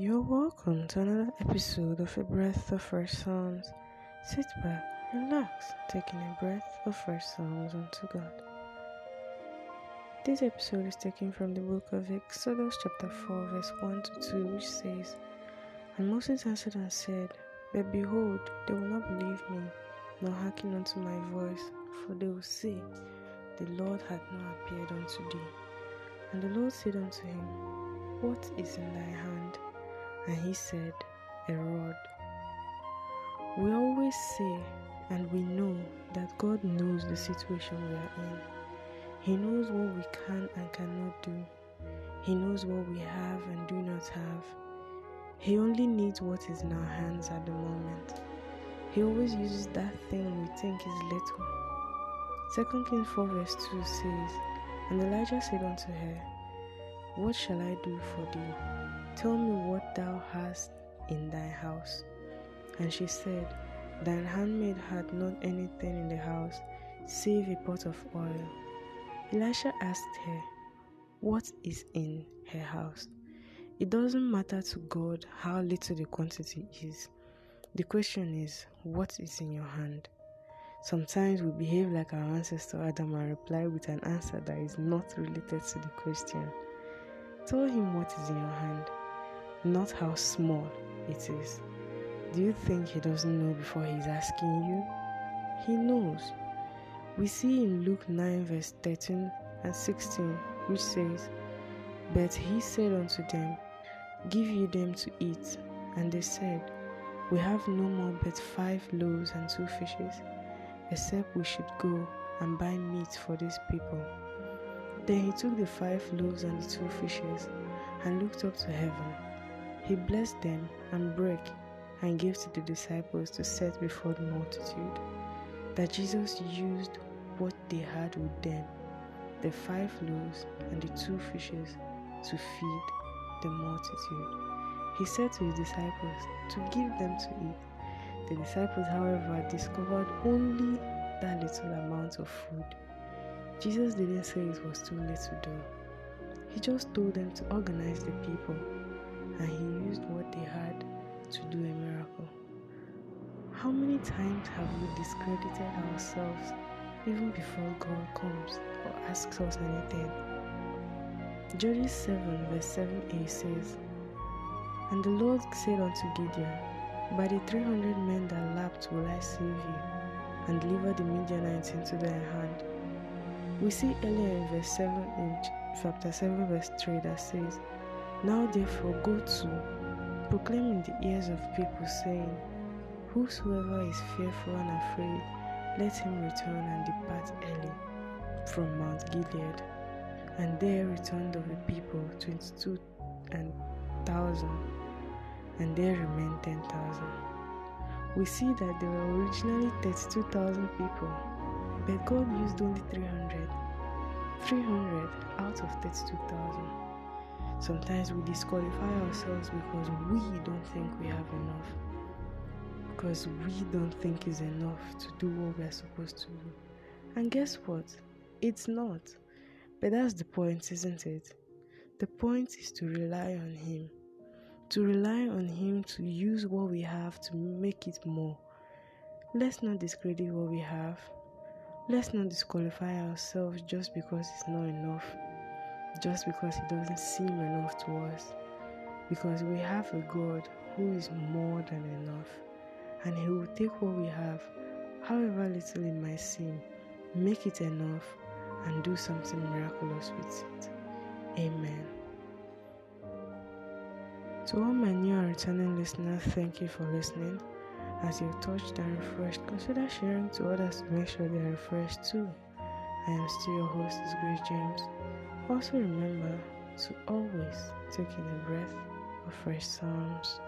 You're welcome to another episode of A Breath of Fresh Psalms. Sit back, relax, taking a breath of fresh psalms unto God. This episode is taken from the book of Exodus, chapter 4, verse 1 to 2, which says, And Moses answered and said, But behold, they will not believe me, nor hearken unto my voice, for they will say, The Lord hath not appeared unto thee. And the Lord said unto him, What is in thy hand? And he said, A rod. We always say and we know that God knows the situation we are in. He knows what we can and cannot do. He knows what we have and do not have. He only needs what is in our hands at the moment. He always uses that thing we think is little. 2 Kings 4 verse 2 says, And Elijah said unto her, What shall I do for thee? Tell me what thou hast in thy house. And she said, Thine handmaid had not anything in the house save a pot of oil. Elisha asked her, What is in her house? It doesn't matter to God how little the quantity is. The question is, What is in your hand? Sometimes we behave like our ancestor Adam and reply with an answer that is not related to the question. Tell him what is in your hand not how small it is. Do you think he doesn't know before he's asking you? He knows. We see in Luke 9, verse 13 and 16, which says, But he said unto them, Give ye them to eat. And they said, We have no more but five loaves and two fishes, except we should go and buy meat for these people. Then he took the five loaves and the two fishes, and looked up to heaven he blessed them and broke and gave to the disciples to set before the multitude. That Jesus used what they had with them, the five loaves and the two fishes, to feed the multitude. He said to his disciples to give them to eat. The disciples, however, discovered only that little amount of food. Jesus didn't say it was too little though. He just told them to organize the people and he used what they had to do a miracle. How many times have we discredited ourselves even before God comes or asks us anything? Judges 7 verse 7a says, And the Lord said unto Gideon, By the three hundred men that lapped will I save you, and deliver the Midianites into thy hand. We see earlier in verse 7 in chapter 7 verse 3 that says, now therefore go to, proclaim in the ears of people, saying, Whosoever is fearful and afraid, let him return and depart early from Mount Gilead. And there returned of the people twenty-two and thousand, and there remained ten thousand. We see that there were originally thirty-two thousand people, but God used only three hundred. Three hundred out of thirty-two thousand. Sometimes we disqualify ourselves because we don't think we have enough. Because we don't think it's enough to do what we're supposed to do. And guess what? It's not. But that's the point, isn't it? The point is to rely on Him. To rely on Him to use what we have to make it more. Let's not discredit what we have. Let's not disqualify ourselves just because it's not enough just because it doesn't seem enough to us. Because we have a God who is more than enough, and He will take what we have, however little it might seem, make it enough, and do something miraculous with it. Amen. To all my new and returning listeners, thank you for listening. As you're touched and refreshed, consider sharing to others to make sure they are refreshed too. I am still your host, Grace James. Also remember to always take in a breath of fresh psalms.